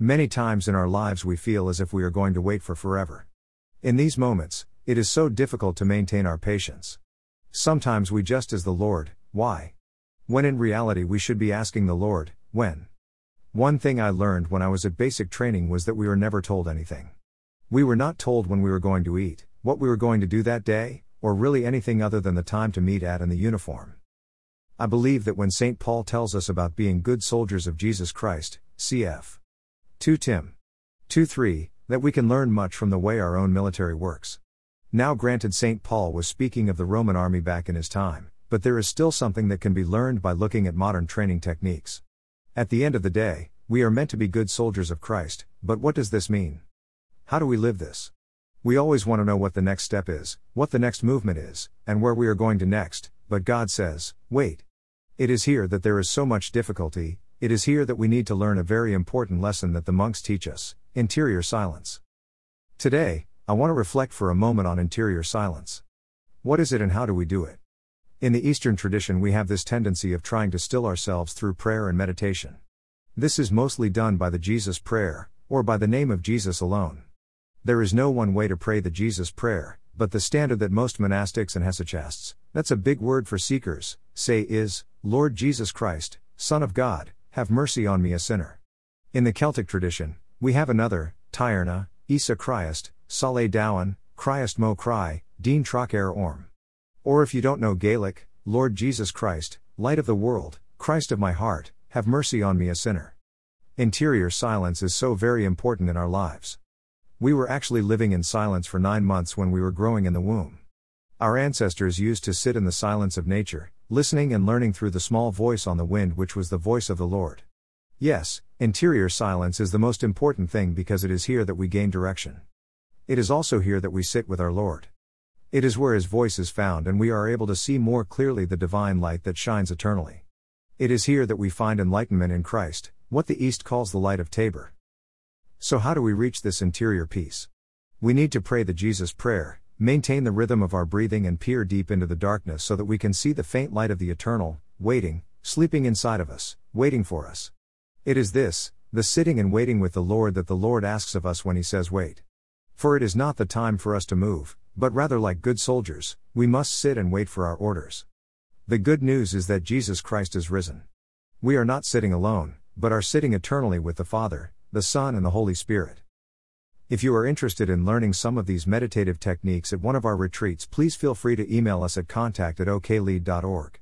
Many times in our lives we feel as if we are going to wait for forever. In these moments, it is so difficult to maintain our patience. Sometimes we just as the Lord, why? When in reality we should be asking the Lord, when? One thing I learned when I was at basic training was that we were never told anything. We were not told when we were going to eat, what we were going to do that day, or really anything other than the time to meet at and the uniform. I believe that when St. Paul tells us about being good soldiers of Jesus Christ, cf. 2 Tim 2 3, that we can learn much from the way our own military works. Now, granted, St. Paul was speaking of the Roman army back in his time, but there is still something that can be learned by looking at modern training techniques. At the end of the day, we are meant to be good soldiers of Christ, but what does this mean? How do we live this? We always want to know what the next step is, what the next movement is, and where we are going to next, but God says, wait. It is here that there is so much difficulty, it is here that we need to learn a very important lesson that the monks teach us interior silence. Today, I want to reflect for a moment on interior silence. What is it and how do we do it? In the Eastern tradition, we have this tendency of trying to still ourselves through prayer and meditation. This is mostly done by the Jesus prayer, or by the name of Jesus alone. There is no one way to pray the Jesus prayer, but the standard that most monastics and hesychasts, that's a big word for seekers, say is, Lord Jesus Christ, Son of God, have mercy on me, a sinner. In the Celtic tradition, we have another, Tyrna, Isa Christ, Sale Dowan, Christ Mo Cry, Dean Trocair Orm. Or if you don't know Gaelic, Lord Jesus Christ, Light of the World, Christ of my heart, have mercy on me, a sinner. Interior silence is so very important in our lives. We were actually living in silence for nine months when we were growing in the womb. Our ancestors used to sit in the silence of nature, listening and learning through the small voice on the wind, which was the voice of the Lord. Yes, interior silence is the most important thing because it is here that we gain direction. It is also here that we sit with our Lord. It is where His voice is found and we are able to see more clearly the divine light that shines eternally. It is here that we find enlightenment in Christ, what the East calls the light of Tabor. So, how do we reach this interior peace? We need to pray the Jesus prayer, maintain the rhythm of our breathing and peer deep into the darkness so that we can see the faint light of the eternal, waiting, sleeping inside of us, waiting for us. It is this, the sitting and waiting with the Lord that the Lord asks of us when He says, Wait. For it is not the time for us to move, but rather like good soldiers, we must sit and wait for our orders. The good news is that Jesus Christ is risen. We are not sitting alone, but are sitting eternally with the Father, the Son, and the Holy Spirit. If you are interested in learning some of these meditative techniques at one of our retreats, please feel free to email us at contact at aoceilede.org.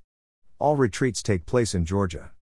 All retreats take place in Georgia.